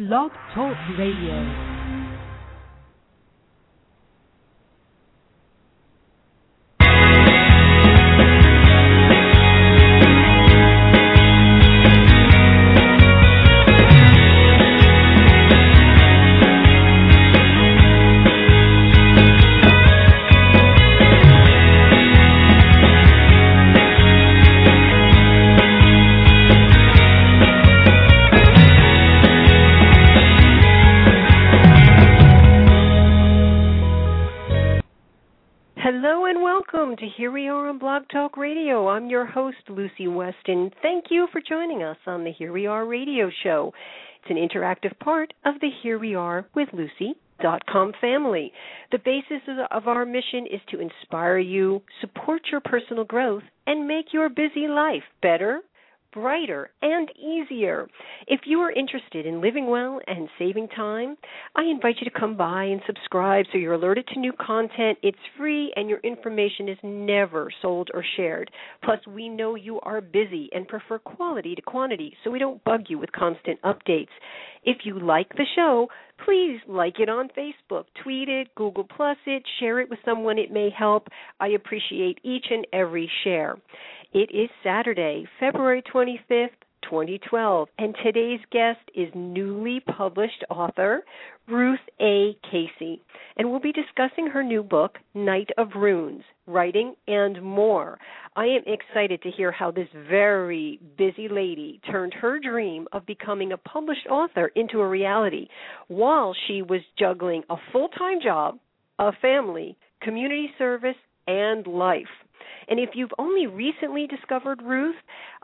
Blog Talk Radio. I'm your host, Lucy Weston. Thank you for joining us on the Here We Are radio show. It's an interactive part of the Here We Are with Lucy dot com family. The basis of our mission is to inspire you, support your personal growth, and make your busy life better, brighter, and easier. If you are interested in living well and saving time, I invite you to come by and subscribe so you're alerted to new content. It's free and your information is never sold or shared. Plus, we know you are busy and prefer quality to quantity, so we don't bug you with constant updates. If you like the show, please like it on Facebook, tweet it, Google Plus it, share it with someone it may help. I appreciate each and every share. It is Saturday, February 25th, 2012, and today's guest is newly published author Ruth A. Casie, and we'll be discussing her new book, Knight of Runes Writing and More. I am excited to hear how this very busy lady turned her dream of becoming a published author into a reality while she was juggling a full time job, a family, community service, and life. And if you've only recently discovered Ruth,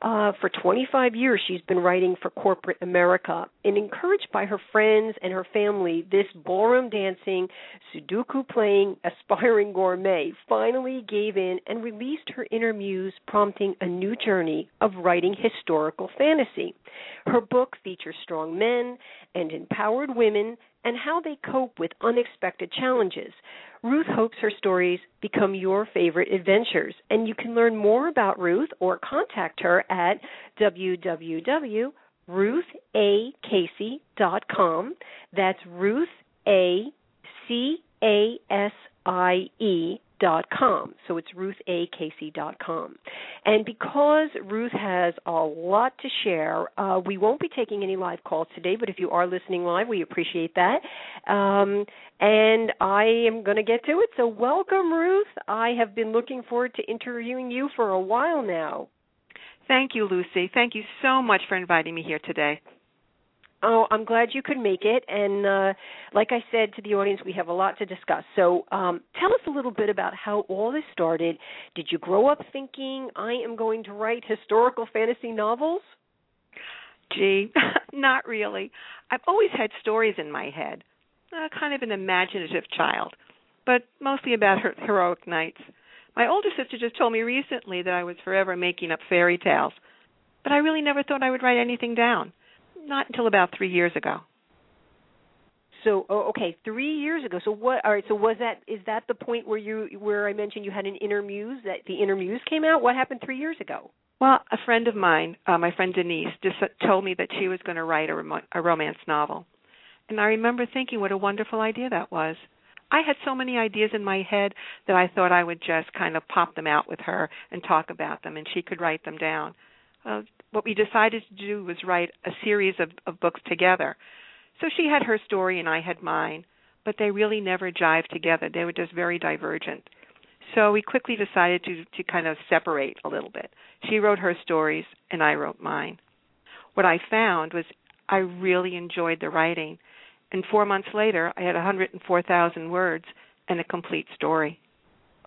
uh, for 25 years she's been writing for corporate America. And encouraged by her friends and her family, this ballroom dancing, Sudoku playing, aspiring gourmet finally gave in and released her inner muse, prompting a new journey of writing historical fantasy. Her book features strong men and empowered women and how they cope with unexpected challenges. Ruth hopes her stories become your favorite adventures, and you can learn more about Ruth or contact her at www.ruthacasie.com. That's Ruth A C A S I E dot com. So it's dot com. And because Ruth has a lot to share, uh, we won't be taking any live calls today. But if you are listening live, we appreciate that. Um, and I am going to get to it. So welcome, Ruth. I have been looking forward to interviewing you for a while now. Thank you, Lucy. Thank you so much for inviting me here today. Oh, I'm glad you could make it. And uh, like I said to the audience, we have a lot to discuss. So um, tell us a little bit about how all this started. Did you grow up thinking, I am going to write historical fantasy novels? Gee, not really. I've always had stories in my head, uh, kind of an imaginative child, but mostly about her- heroic knights. My older sister just told me recently that I was forever making up fairy tales, but I really never thought I would write anything down not until about three years ago. So, oh, okay, three years ago. So, what? All right. So, was that is that the point where you where I mentioned you had an inner muse that the inner muse came out? What happened three years ago? Well, a friend of mine, uh, my friend Denise, just told me that she was going to write a, rom- a romance novel, and I remember thinking what a wonderful idea that was. I had so many ideas in my head that I thought I would just kind of pop them out with her and talk about them, and she could write them down. Uh, what we decided to do was write a series of, of books together. So she had her story and I had mine, but they really never jived together. They were just very divergent. So we quickly decided to to kind of separate a little bit. She wrote her stories and I wrote mine. What I found was I really enjoyed the writing, and 4 months later I had 104,000 words and a complete story.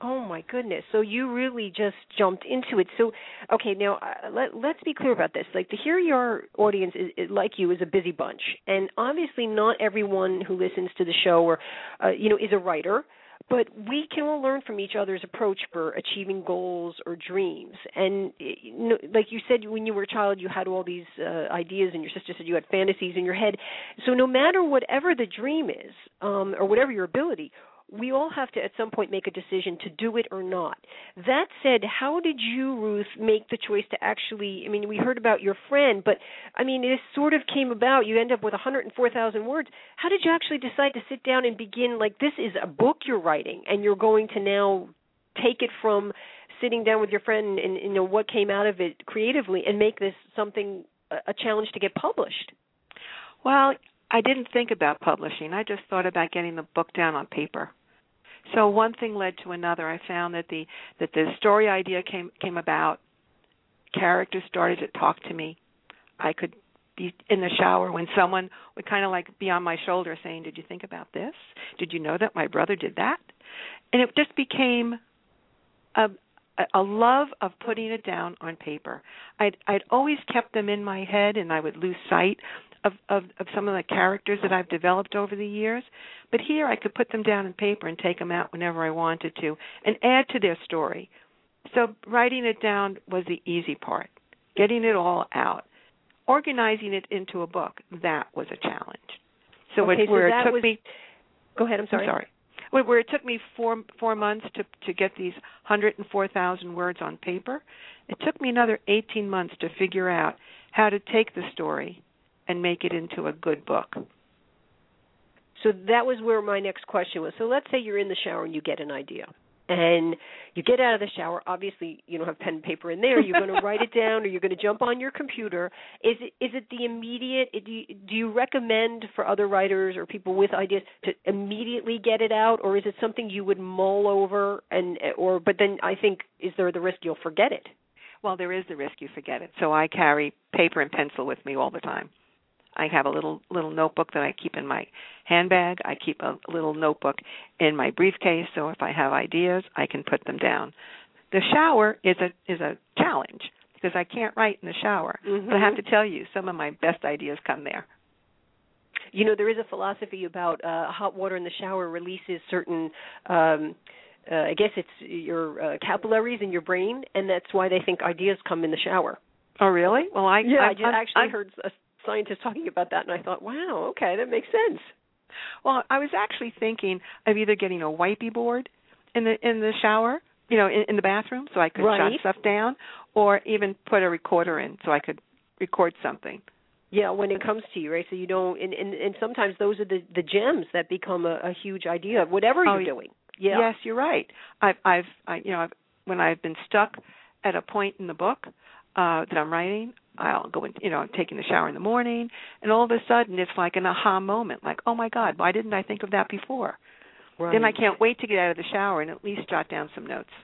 Oh my goodness! So you really just jumped into it. So, okay, now uh, let let's be clear about this. Like to hear your audience is, is, like you is a busy bunch, and obviously not everyone who listens to the show or, uh, you know, is a writer. But we can all learn from each other's approach for achieving goals or dreams. And you know, like you said, when you were a child, you had all these uh, ideas, and your sister said you had fantasies in your head. So no matter whatever the dream is, um, or whatever your ability, we all have to at some point make a decision to do it or not. That said, how did you, Ruth, make the choice to actually? I mean, we heard about your friend, but I mean, it sort of came about. You end up with 104,000 words. How did you actually decide to sit down and begin? Like, this is a book you're writing, and you're going to now take it from sitting down with your friend and, and you know what came out of it creatively and make this something a challenge to get published. Well, I didn't think about publishing. I just thought about getting the book down on paper. So one thing led to another. I found that the that the story idea came came about. Characters started to talk to me. I could be in the shower when someone would kind of like be on my shoulder saying, "Did you think about this? Did you know that my brother did that?" And it just became a a love of putting it down on paper. I'd I'd always kept them in my head and I would lose sight of, of, of some of the characters that I've developed over the years. But here I could put them down in paper and take them out whenever I wanted to and add to their story. So writing it down was the easy part. Getting it all out. Organizing it into a book, that was a challenge. So okay, it, where so it took was, me Go ahead, I'm sorry. I'm sorry. Where it took me four four months to to get these 104,000 words on paper, it took me another 18 months to figure out how to take the story and make it into a good book. So that was where my next question was. So let's say you're in the shower and you get an idea. And you get out of the shower. Obviously, you don't have pen and paper in there. You're going to write it down, or you're going to jump on your computer. Is it is it the immediate? Do you, do you recommend for other writers or people with ideas to immediately get it out, or is it something you would mull over and or? But then I think is there the risk you'll forget it? Well, there is the risk you forget it. So I carry paper and pencil with me all the time. I have a little little notebook that I keep in my handbag. I keep a little notebook in my briefcase so if I have ideas, I can put them down. The shower is a is a challenge because I can't write in the shower. Mm-hmm. But I have to tell you, some of my best ideas come there. You know, there is a philosophy about uh, hot water in the shower releases certain um uh, I guess it's your uh, capillaries in your brain, and that's why they think ideas come in the shower. Oh, really? Well, I yeah, I, I just actually I, heard a scientist talking about that, and I thought, wow, okay, that makes sense. Well, I was actually thinking of either getting a wipey board in the in the shower, you know, in, in the bathroom, so I could right. jot stuff down, or even put a recorder in so I could record something. Yeah, when it comes to you, right? So you don't, and and, and sometimes those are the the gems that become a, a huge idea of whatever oh, you're doing. Yeah. Yes, you're right. I've I've I, you know I've, when I've been stuck at a point in the book uh that I'm writing, I'll go in, you know, I'm taking the shower in the morning, and all of a sudden it's like an aha moment, like, oh my God, why didn't I think of that before? Right. Then I can't wait to get out of the shower and at least jot down some notes.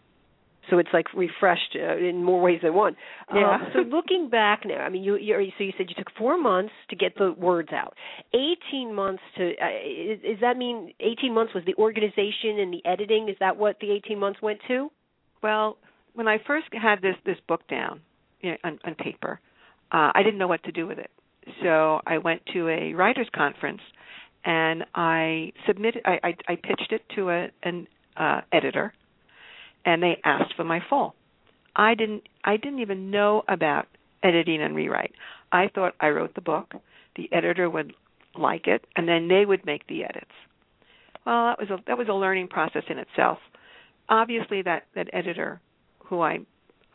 So it's like refreshed uh, in more ways than one. Yeah. Um, so looking back now, I mean, you, you so you said you took four months to get the words out, eighteen months to. Uh, is, does that mean eighteen months was the organization and the editing? Is that what the eighteen months went to? Well, when I first had this this book down you know, on, on paper, uh, I didn't know what to do with it. So I went to a writers conference and I submitted. I, I, I pitched it to a, an uh, editor, and they asked for my full. I didn't. I didn't even know about editing and rewrite. I thought I wrote the book. The editor would like it, and then they would make the edits. Well, that was a that was a learning process in itself. Obviously, that that editor, who I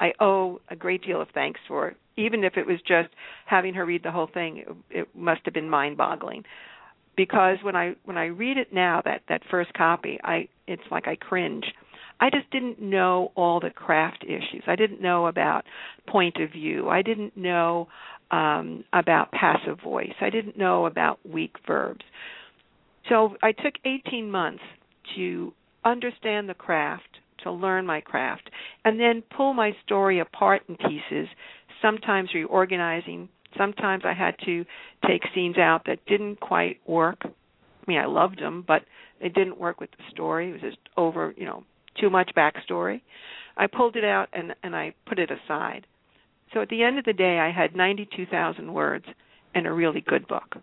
I owe a great deal of thanks for. Even if it was just having her read the whole thing, it, it must have been mind-boggling. Because when I when I read it now, that that first copy, I it's like I cringe. I just didn't know all the craft issues. I didn't know about point of view. I didn't know um, about passive voice. I didn't know about weak verbs. So I took 18 months to understand the craft, to learn my craft, and then pull my story apart in pieces, sometimes reorganizing. Sometimes I had to take scenes out that didn't quite work. I mean, I loved them, but it didn't work with the story. It was just over, you know, too much backstory. I pulled it out and and I put it aside. So at the end of the day, I had 92,000 words and a really good book.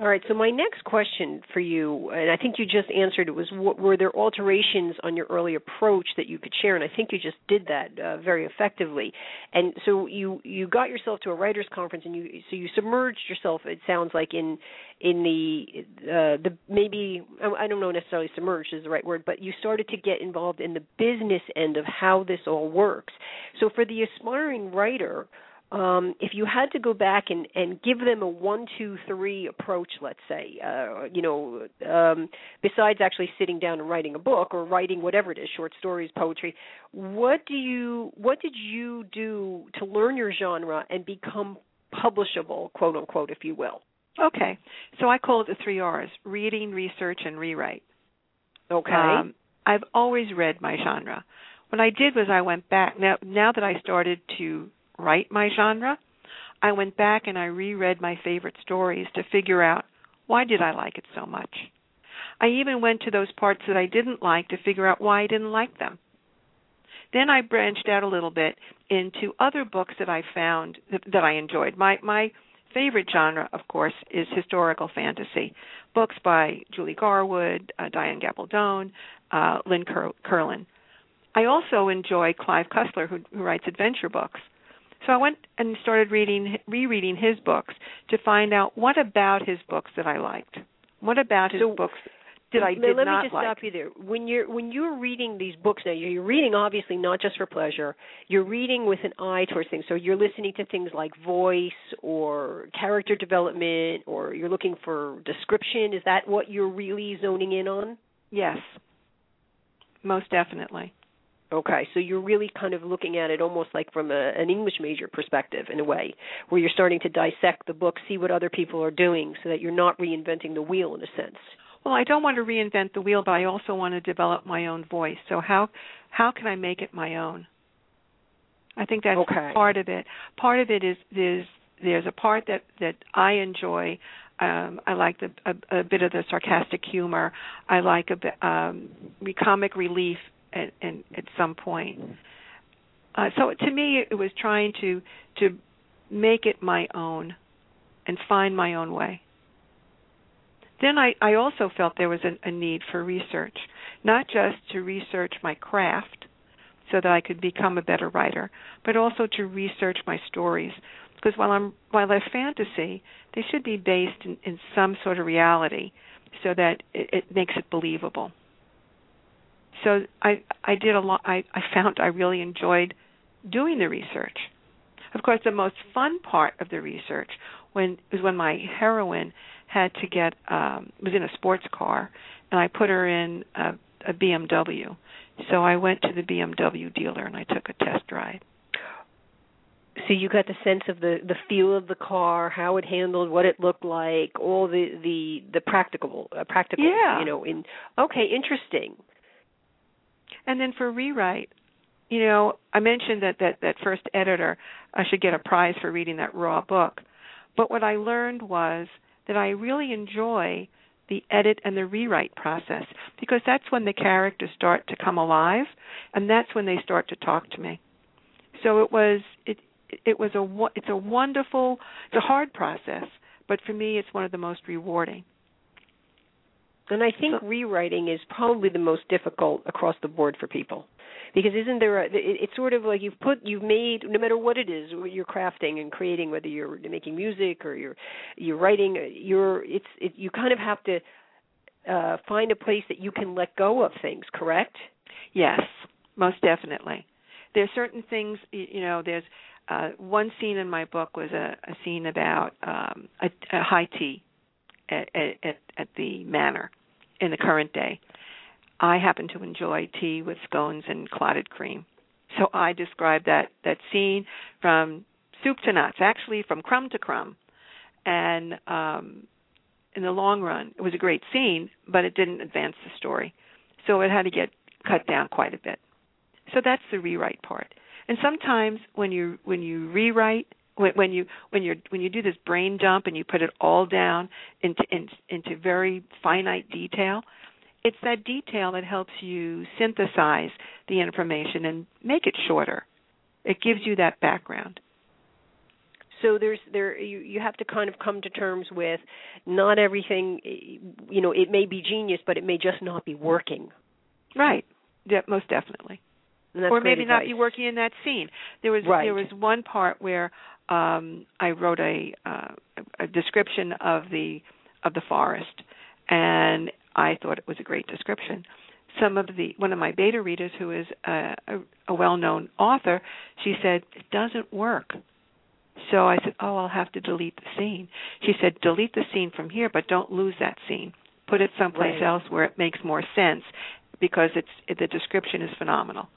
All right. So my next question for you, and I think you just answered it, was what, were there alterations on your early approach that you could share? And I think you just did that uh, very effectively. And so you you got yourself to a writers' conference, and you so you submerged yourself. It sounds like in in the uh, the maybe I don't know necessarily submerged is the right word, but you started to get involved in the business end of how this all works. So for the aspiring writer um, if you had to go back and, and give them a one, two, three approach, let's say, uh, you know, um, besides actually sitting down and writing a book or writing whatever it is, short stories, poetry, what do you, what did you do to learn your genre and become publishable, quote unquote, if you will? Okay, so I call it the three R's: reading, research, and rewrite. Okay. Um, I've always read my genre. What I did was I went back now. Now that I started to write my genre, I went back and I reread my favorite stories to figure out why did I like it so much. I even went to those parts that I didn't like to figure out why I didn't like them. Then I branched out a little bit into other books that I found that, that I enjoyed. My my favorite genre, of course, is historical fantasy. Books by Julie Garwood, uh, Diane Gabaldon, uh, Lynn Cur- Kurland. I also enjoy Clive Cussler, who, who writes adventure books. So I went and started reading, rereading his books to find out what about his books that I liked. What about his so, books did I did let me just like? stop you there. When you're when you're reading these books now, you're reading obviously not just for pleasure. You're reading with an eye towards things. So you're listening to things like voice or character development, or you're looking for description. Is that what you're really zoning in on? Yes, most definitely. Okay, so you're really kind of looking at it almost like from a, an English major perspective, in a way, where you're starting to dissect the book, see what other people are doing, so that you're not reinventing the wheel in a sense. Well, I don't want to reinvent the wheel, but I also want to develop my own voice. So how how can I make it my own? I think that's okay. part of it. Part of it is there's there's a part that that I enjoy. Um, I like the a, a bit of the sarcastic humor. I like a bit um, comic relief at, at, at some point. Uh, so to me, it was trying to to make it my own and find my own way. Then I, I also felt there was a, a need for research, not just to research my craft so that I could become a better writer, but also to research my stories. Because while I'm while they're fantasy, they should be based in, in some sort of reality, so that it, it makes it believable so I I did a lot. I I found I really enjoyed doing the research. Of course, the most fun part of the research when was when my heroine had to get um was in a sports car, and I put her in a, a BMW. So I went to the BMW dealer and I took a test drive. So you got the sense of the the feel of the car, how it handled, what it looked like, all the the the practical uh, practical, yeah. you know. In okay, interesting. And then for rewrite, you know, I mentioned that that that first editor I should get a prize for reading that raw book. But what I learned was that I really enjoy the edit and the rewrite process because that's when the characters start to come alive and that's when they start to talk to me. So it was it it was a it's a wonderful it's a hard process, but for me it's one of the most rewarding. And I think rewriting is probably the most difficult across the board for people. Because isn't there a it's sort of like you've put you've made no matter what it is you're crafting and creating whether you're making music or you're you're writing you're it's it, you kind of have to uh find a place that you can let go of things, correct? Yes, most definitely. There's certain things you know there's uh one scene in my book was a, a scene about um a, a high tea at, at at the manor in the current day. I happen to enjoy tea with scones and clotted cream. So I describe that that scene from soup to nuts, actually from crumb to crumb. And um in the long run, it was a great scene, but it didn't advance the story. So it had to get cut down quite a bit. So that's the rewrite part. And sometimes when you when you rewrite when, when you when you when you do this brain dump and you put it all down into in, into very finite detail, it's that detail that helps you synthesize the information and make it shorter. It gives you that background. So there's there you you have to kind of come to terms with not everything. You know, it may be genius, but it may just not be working. Right. Yeah, most definitely. Or maybe not be working in that scene. There was right. there was one part where um I wrote a uh, a description of the of the forest and I thought it was a great description. Some of the one of my beta readers who is a, a, a well-known author, she said it doesn't work. So I said, "Oh, I'll have to delete the scene." She said, "Delete the scene from here, but don't lose that scene. Put it someplace right. else where it makes more sense because it's it, the description is phenomenal."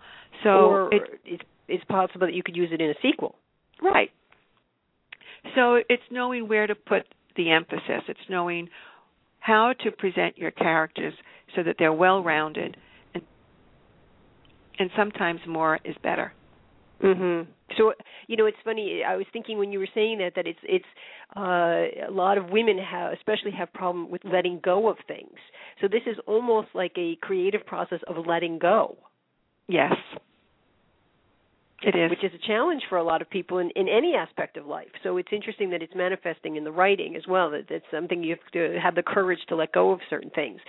So or it, it's it's possible that you could use it in a sequel. Right. So it's knowing where to put the emphasis. It's knowing how to present your characters so that they're well rounded and and sometimes more is better. Mhm. So you know, it's funny. I was thinking when you were saying that that it's it's uh, a lot of women have, especially have problem with letting go of things. So this is almost like a creative process of letting go. Yes. It is. Which is a challenge for a lot of people in, in any aspect of life. So it's interesting that it's manifesting in the writing as well. That it's something you have to have the courage to let go of certain things.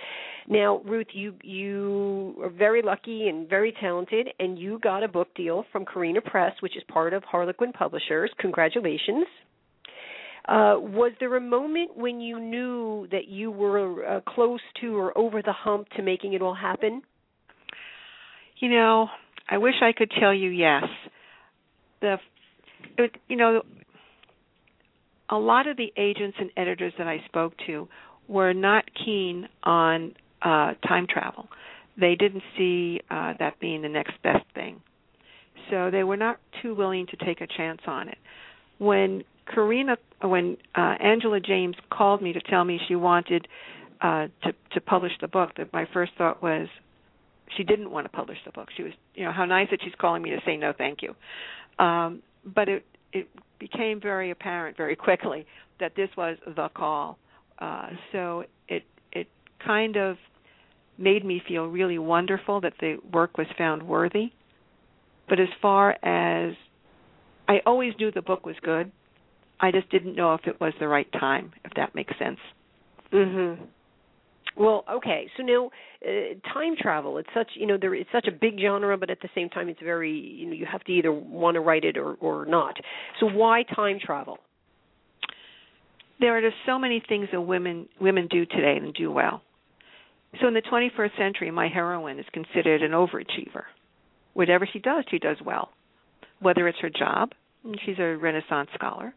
Now, Ruth, you you are very lucky and very talented, and you got a book deal from Carina Press, which is part of Harlequin Publishers. Congratulations. Uh, was there a moment when you knew that you were uh, close to or over the hump to making it all happen? You know, I wish I could tell you yes. The it, you know a lot of the agents and editors that I spoke to were not keen on uh time travel. They didn't see uh that being the next best thing. So they were not too willing to take a chance on it. When Carina when uh Angela James called me to tell me she wanted uh to to publish the book, that my first thought was she didn't want to publish the book. She was, you know, how nice that she's calling me to say no, thank you. Um, but it it became very apparent very quickly that this was the call. Uh, so it it kind of made me feel really wonderful that the work was found worthy. But as far as I always knew the book was good, I just didn't know if it was the right time, if that makes sense. Mhm. Well, okay. So now, uh, time travel. It's such you know there it's such a big genre, but at the same time, it's very you know you have to either want to write it or or not. So why time travel? There are just so many things that women women do today and do well. So in the 21st century, my heroine is considered an overachiever. Whatever she does, she does well. Whether it's her job, she's a Renaissance scholar.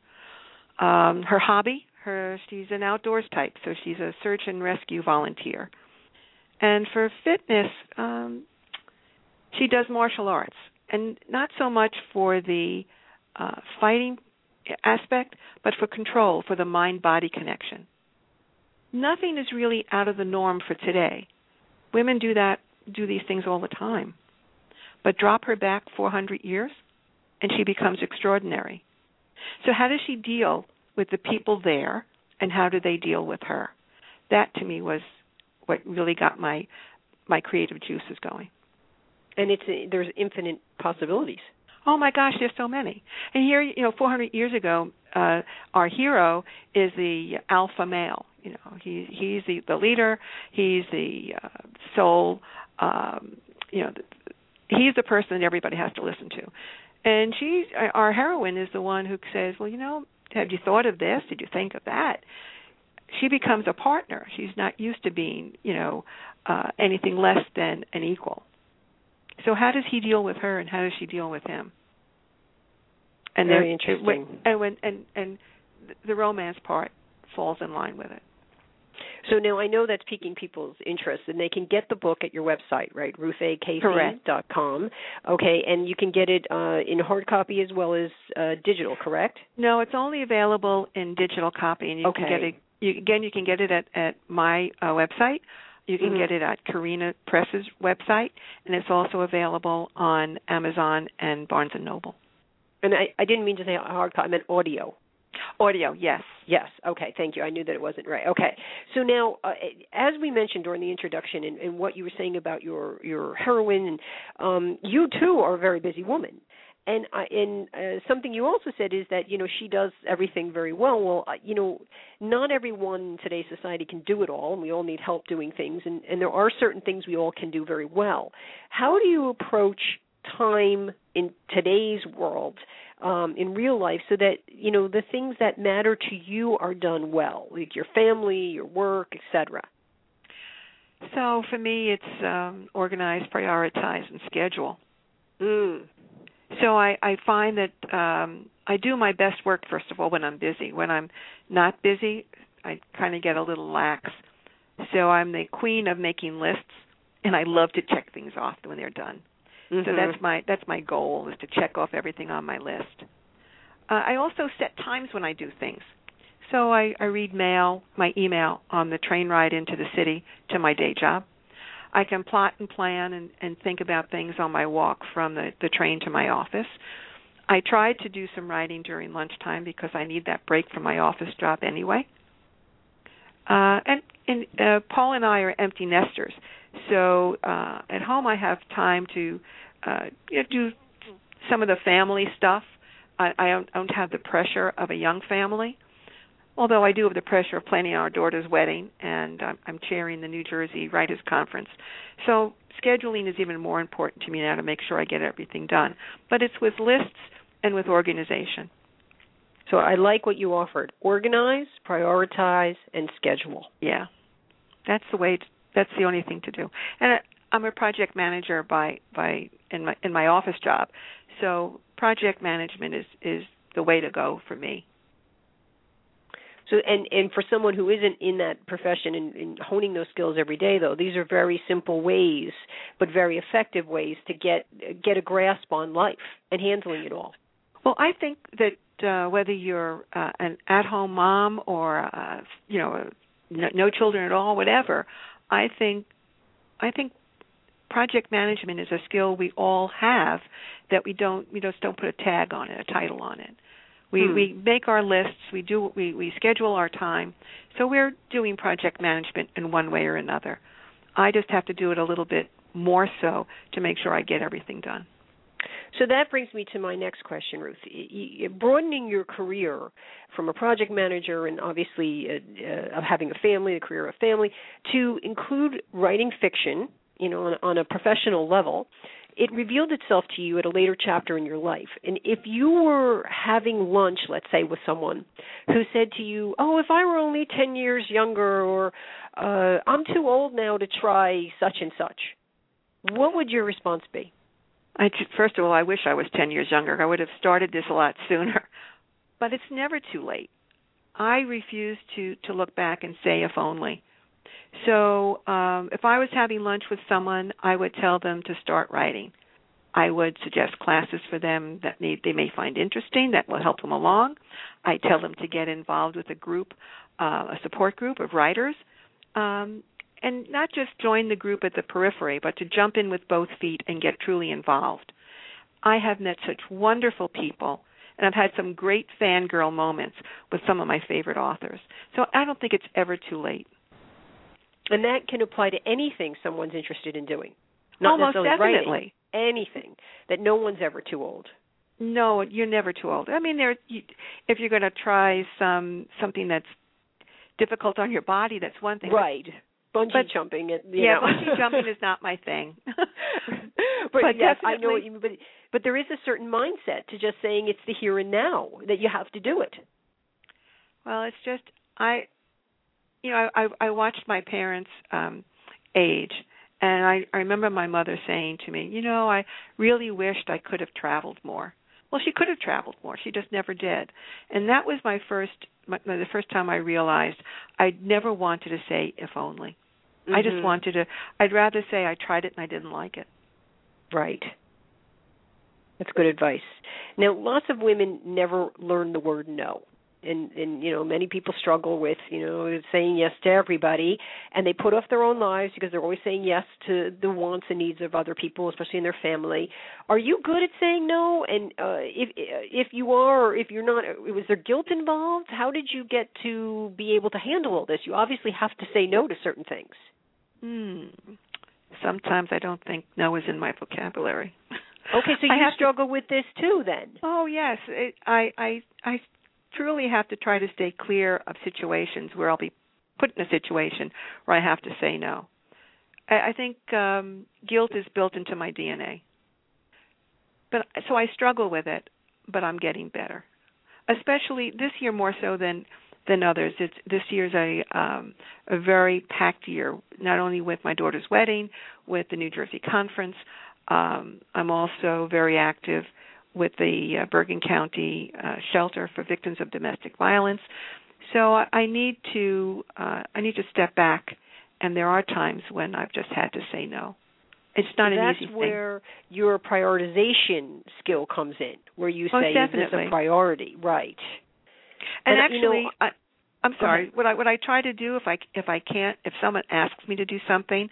Um, her hobby, her she's an outdoors type, so she's a search and rescue volunteer. And for fitness, um, she does martial arts, and not so much for the uh, fighting aspect, but for control, for the mind-body connection. Nothing is really out of the norm for today. Women do that, do these things all the time. But drop her back 400 years, and she becomes extraordinary. So how does she deal with the people there and how do they deal with her? That to me was what really got my my creative juices going. And it's there's infinite possibilities. Oh my gosh, there's so many. And here, you know, 400 years ago, uh our hero is the alpha male. You know, he he's the the leader. He's the uh, soul. Um, you know, the, he's the person that everybody has to listen to. And she, our heroine, is the one who says, "Well, you know, have you thought of this? Did you think of that?" She becomes a partner. She's not used to being, you know, uh, anything less than an equal. So how does he deal with her, and how does she deal with him? And Very interesting. And when and and the romance part falls in line with it. So now I know that's piquing people's interest, and they can get the book at your website, right? RuthACasie.com. Okay, and you can get it uh, in hard copy as well as uh, digital, correct? No, it's only available in digital copy, and you okay. can get it. You, again, you can get it at at my uh, website. You can mm-hmm. get it at Carina Press's website, and it's also available on Amazon and Barnes and Noble. And I, I didn't mean to say hard copy; I meant audio. Audio, yes. Yes. Okay. Thank you. I knew that it wasn't right. Okay. So now, uh, as we mentioned during the introduction, and, and, what you were saying about your your heroine, um, you too are a very busy woman, and I, and uh, something you also said is that you know she does everything very well. Well, uh, you know, not everyone in today's society can do it all, and we all need help doing things. And and there are certain things we all can do very well. How do you approach time in today's world? Um, in real life, so that you know the things that matter to you are done well, like your family, your work, etc. So for me, it's um, organize, prioritize, and schedule. Mm. So I, I find that um, I do my best work first of all when I'm busy. When I'm not busy, I kind of get a little lax. So I'm the queen of making lists, and I love to check things off when they're done. Mm-hmm. So that's my that's my goal is to check off everything on my list. Uh, I also set times when I do things. So I, I read mail, my email on the train ride into the city to my day job. I can plot and plan and, and think about things on my walk from the, the train to my office. I try to do some writing during lunchtime because I need that break from my office job anyway. Uh, and and uh, Paul and I are empty nesters, so uh, at home I have time to uh, you know, do some of the family stuff. I, I don't, I don't have the pressure of a young family although I do have the pressure of planning our daughter's wedding, and I'm, I'm chairing the New Jersey Writers Conference. So scheduling is even more important to me now to make sure I get everything done. But it's with lists and with organization. So I like what you offered: organize, prioritize, and schedule. Yeah, that's the way. To, that's the only thing to do. And I'm a project manager by by in my in my office job, so project management is is the way to go for me. So and and for someone who isn't in that profession and, and honing those skills every day, though, these are very simple ways, but very effective ways to get get a grasp on life and handling it all. Well, I think that uh, whether you're uh, an at-home mom or uh, you know no, no children at all, whatever, I think I think project management is a skill we all have that we don't we just don't put a tag on it, a title on it. We hmm. we make our lists. We do we we schedule our time. So we're doing project management in one way or another. I just have to do it a little bit more so to make sure I get everything done. So that brings me to my next question, Ruth. Broadening your career from a project manager and obviously uh, uh, of having a family, the career of family, to include writing fiction, you know, on, a professional level, it revealed itself to you at a later chapter in your life. And if you were having lunch, let's say, with someone who said to you, "Oh, if I were only 10 years younger or uh I'm too old now to try such and such." What would your response be? I first of all, I wish I was 10 years younger. I would have started this a lot sooner. But it's never too late. I refuse to to look back and say if only. So um, if I was having lunch with someone, I would tell them to start writing. I would suggest classes for them that need, they may find interesting that will help them along. I tell them to get involved with a group, uh, a support group of writers, um, and not just join the group at the periphery, but to jump in with both feet and get truly involved. I have met such wonderful people, and I've had some great fangirl moments with some of my favorite authors. So I don't think it's ever too late. And that can apply to anything someone's interested in doing. Not Almost necessarily definitely. writing, anything. That no one's ever too old. No, you're never too old. I mean, there. You, if you're going to try some something that's difficult on your body, that's one thing. Right. Bungee but, jumping. It, yeah, know. bungee jumping is not my thing. but, but yes, I know what you mean. But but there is a certain mindset to just saying it's the here and now that you have to do it. Well, it's just I you know, I I watched my parents um age and I I remember my mother saying to me, "You know, I really wished I could have traveled more." Well, she could have traveled more. She just never did. And that was my first my, the first time I realized I never wanted to say if only. Mm-hmm. I just wanted to I'd rather say I tried it and I didn't like it. Right. That's good advice. Now, lots of women never learn the word no and and you know many people struggle with you know saying yes to everybody and they put off their own lives because they're always saying yes to the wants and needs of other people especially in their family. Are you good at saying no? And uh if if you are or if you're not was there guilt involved? How did you get to be able to handle all this? You obviously have to say no to certain things. Hmm. Sometimes i don't think no is in my vocabulary. Okay, so you struggle to, with this too, then? Oh yes, it, I I I truly have to try to stay clear of situations where I'll be put in a situation where I have to say no. I, I think um guilt is built into my DNA. But so I struggle with it, but I'm getting better. Especially this year more so than than others. It's this year's a um a very packed year, not only with my daughter's wedding, with the New Jersey conference. Um I'm also very active with the uh, Bergen County uh, Shelter for Victims of Domestic Violence. So I, I need to uh, I need to step back, and there are times when I've just had to say no. It's not an That's easy thing. That's where your prioritization skill comes in, where you oh, say, definitely. "Is this a priority?" Right. And, and actually, you know, I, I'm sorry. What I what I try to do if I if I can't if someone asks me to do something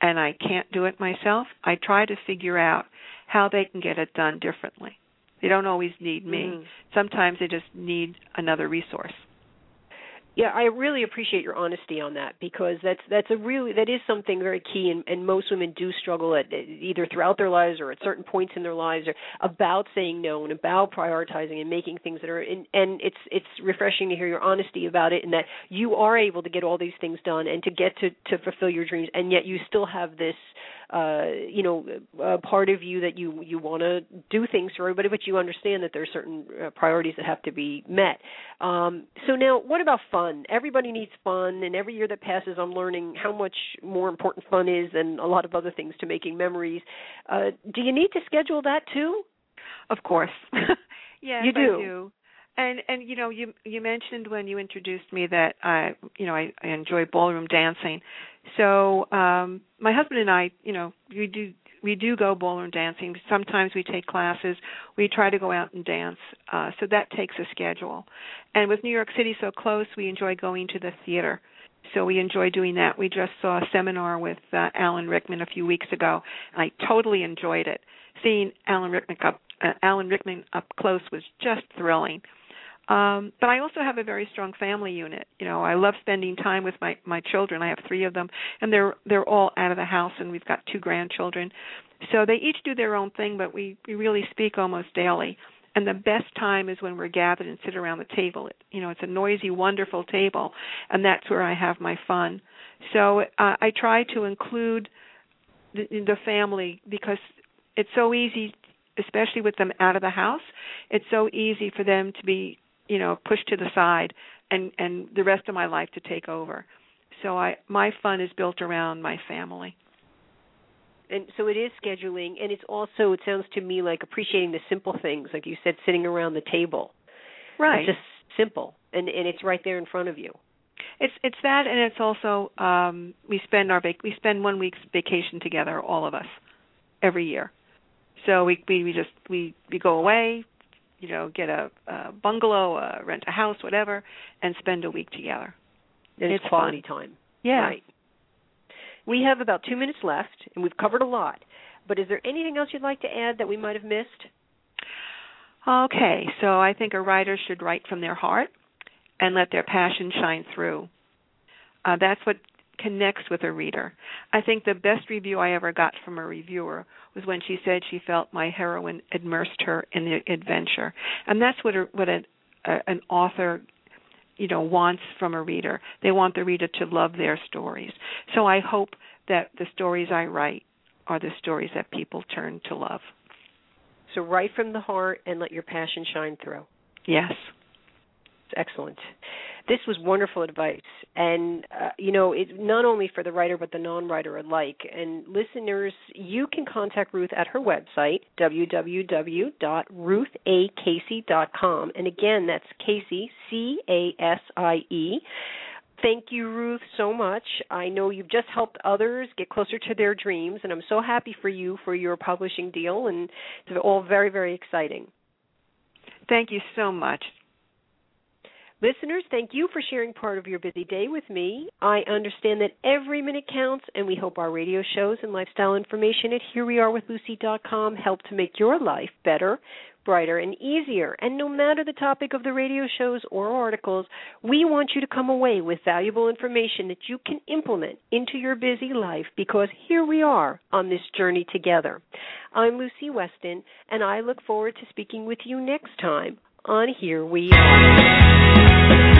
and I can't do it myself, I try to figure out how they can get it done differently. They don't always need me. Mm. Sometimes they just need another resource. Yeah, I really appreciate your honesty on that because that's that's a really that is something very key, and, and most women do struggle at either throughout their lives or at certain points in their lives or about saying no and about prioritizing and making things that are in, and it's it's refreshing to hear your honesty about it and that you are able to get all these things done and to get to to fulfill your dreams, and yet you still have this uh you know a part of you that you you want to do things for everybody but you understand that there are certain uh, priorities that have to be met. Um so now what about fun? Everybody needs fun and every year that passes i'm learning how much more important fun is than a lot of other things to making memories. Uh do you need to schedule that too? Of course. Yes you do. I do and and you know you you mentioned when you introduced me that I you know I, I enjoy ballroom dancing so um my husband and I, you know, we do we do go ballroom dancing. Sometimes we take classes. We try to go out and dance. Uh so that takes a schedule. And with New York City so close, we enjoy going to the theater. So we enjoy doing that. We just saw a seminar with uh, Alan Rickman a few weeks ago. I totally enjoyed it. Seeing Alan Rickman up uh, Alan Rickman up close was just thrilling. Um, but I also have a very strong family unit. You know, I love spending time with my my children. I have three of them, and they're they're all out of the house, and we've got two grandchildren. So they each do their own thing, but we we really speak almost daily. And the best time is when we're gathered and sit around the table. It, you know, it's a noisy, wonderful table, and that's where I have my fun. So uh, I try to include the, the family because it's so easy especially with them out of the house it's so easy for them to be you know pushed to the side and and the rest of my life to take over. So i my fun is built around my family. And so it is scheduling and it's also it sounds to me like appreciating the simple things like you said sitting around the table. Right. It's just simple and and it's right there in front of you. It's it's that and it's also um we spend our vac- we spend one week's vacation together all of us every year. So we we, we just we we go away you know, get a, a bungalow, uh, rent a house, whatever, and spend a week together. And it's quality fun. time. Yeah. Right. We have about two minutes left, and we've covered a lot. But is there anything else you'd like to add that we might have missed? Okay, so I think a writer should write from their heart and let their passion shine through. Uh, that's what connects with a reader. I think the best review I ever got from a reviewer was when she said she felt my heroine immersed her in the adventure, and that's what a, what a, a, an author you know wants from a reader. They want the reader to love their stories. So I hope that the stories I write are the stories that people turn to love. So write from the heart and let your passion shine through. Yes. Excellent this was wonderful advice and uh, you know it's not only for the writer but the non-writer alike and listeners you can contact ruth at her website www.ruthacasie.com and again that's casie c a s i e Thank you, Ruth, so much. I know you've just helped others get closer to their dreams, and I'm so happy for you for your publishing deal, and it's all very, very exciting. Thank you so much. Listeners, thank you for sharing part of your busy day with me. I understand that every minute counts, and we hope our radio shows and lifestyle information at HereWeAreWithLucy.com help to make your life better brighter, and easier. And no matter the topic of the radio shows or articles, we want you to come away with valuable information that you can implement into your busy life because here we are on this journey together. I'm Lucy Weston, and I look forward to speaking with you next time on Here We Are.